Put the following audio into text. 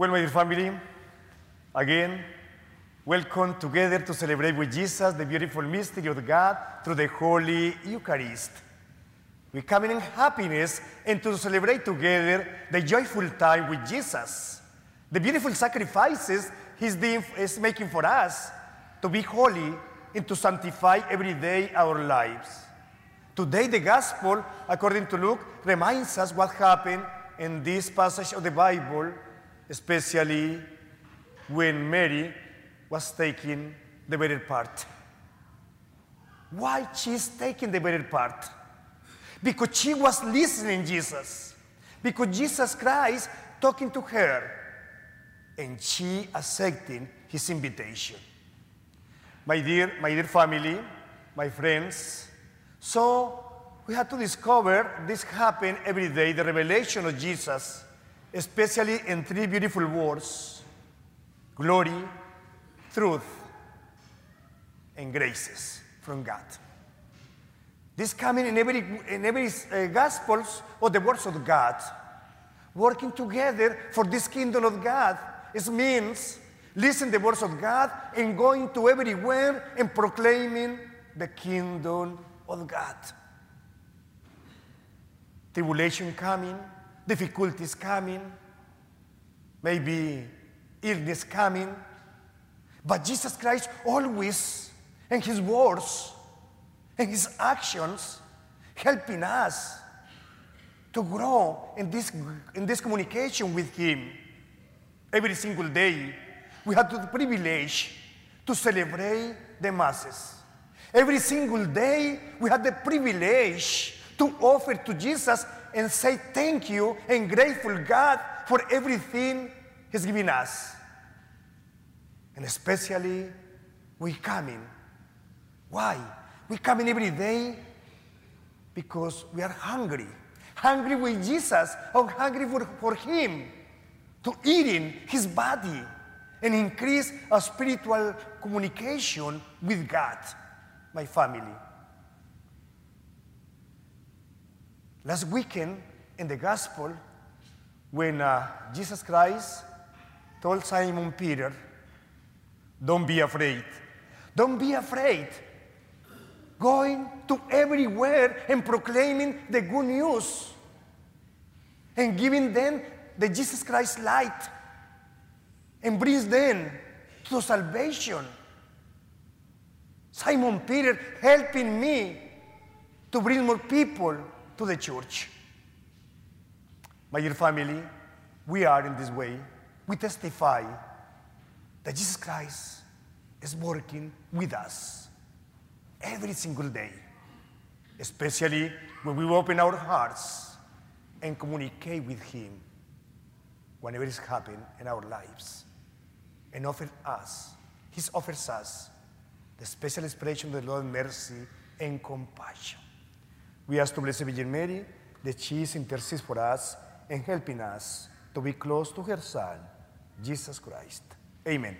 Well, my dear family, again, welcome together to celebrate with Jesus the beautiful mystery of God through the Holy Eucharist. We come in happiness and to celebrate together the joyful time with Jesus, the beautiful sacrifices He's is making for us to be holy and to sanctify every day our lives. Today, the Gospel, according to Luke, reminds us what happened in this passage of the Bible, especially when Mary was taking the better part. Why she's taking the better part? Because she was listening Jesus. Because Jesus Christ talking to her and she accepting his invitation. My dear, my dear family, my friends, so we have to discover this happen every day, the revelation of Jesus, especially in three beautiful words glory, truth, and graces from God. This coming in every, in every uh, Gospels or the words of God, working together for this kingdom of God. It means listen the words of God and going to everywhere and proclaiming the kingdom of God. Tribulation coming, difficulties coming, maybe illness coming, but Jesus Christ always, in His words, and His actions, helping us to grow in this, in this communication with Him. Every single day, we have the privilege to celebrate the masses. Every single day, we have the privilege to offer to Jesus and say thank you and grateful God for everything He's given us. And especially, we coming. Why? We coming every day because we are hungry. Hungry with Jesus, or hungry for, for Him, to eat in His body and increase our spiritual communication with God, my family. Last weekend in the Gospel, when uh, Jesus Christ told Simon Peter, Don't be afraid. Don't be afraid. Going to everywhere and proclaiming the good news and giving them the Jesus Christ light and brings them to salvation. Simon Peter helping me to bring more people to the church. My dear family, we are in this way. We testify that Jesus Christ is working with us every single day, especially when we open our hearts and communicate with Him whenever it's happening in our lives and offer us, He offers us the special expression of the Lord's mercy and compassion. We ask to Blessed Virgin Mary that she intercedes for us and helping us to be close to her Son, Jesus Christ. Amen.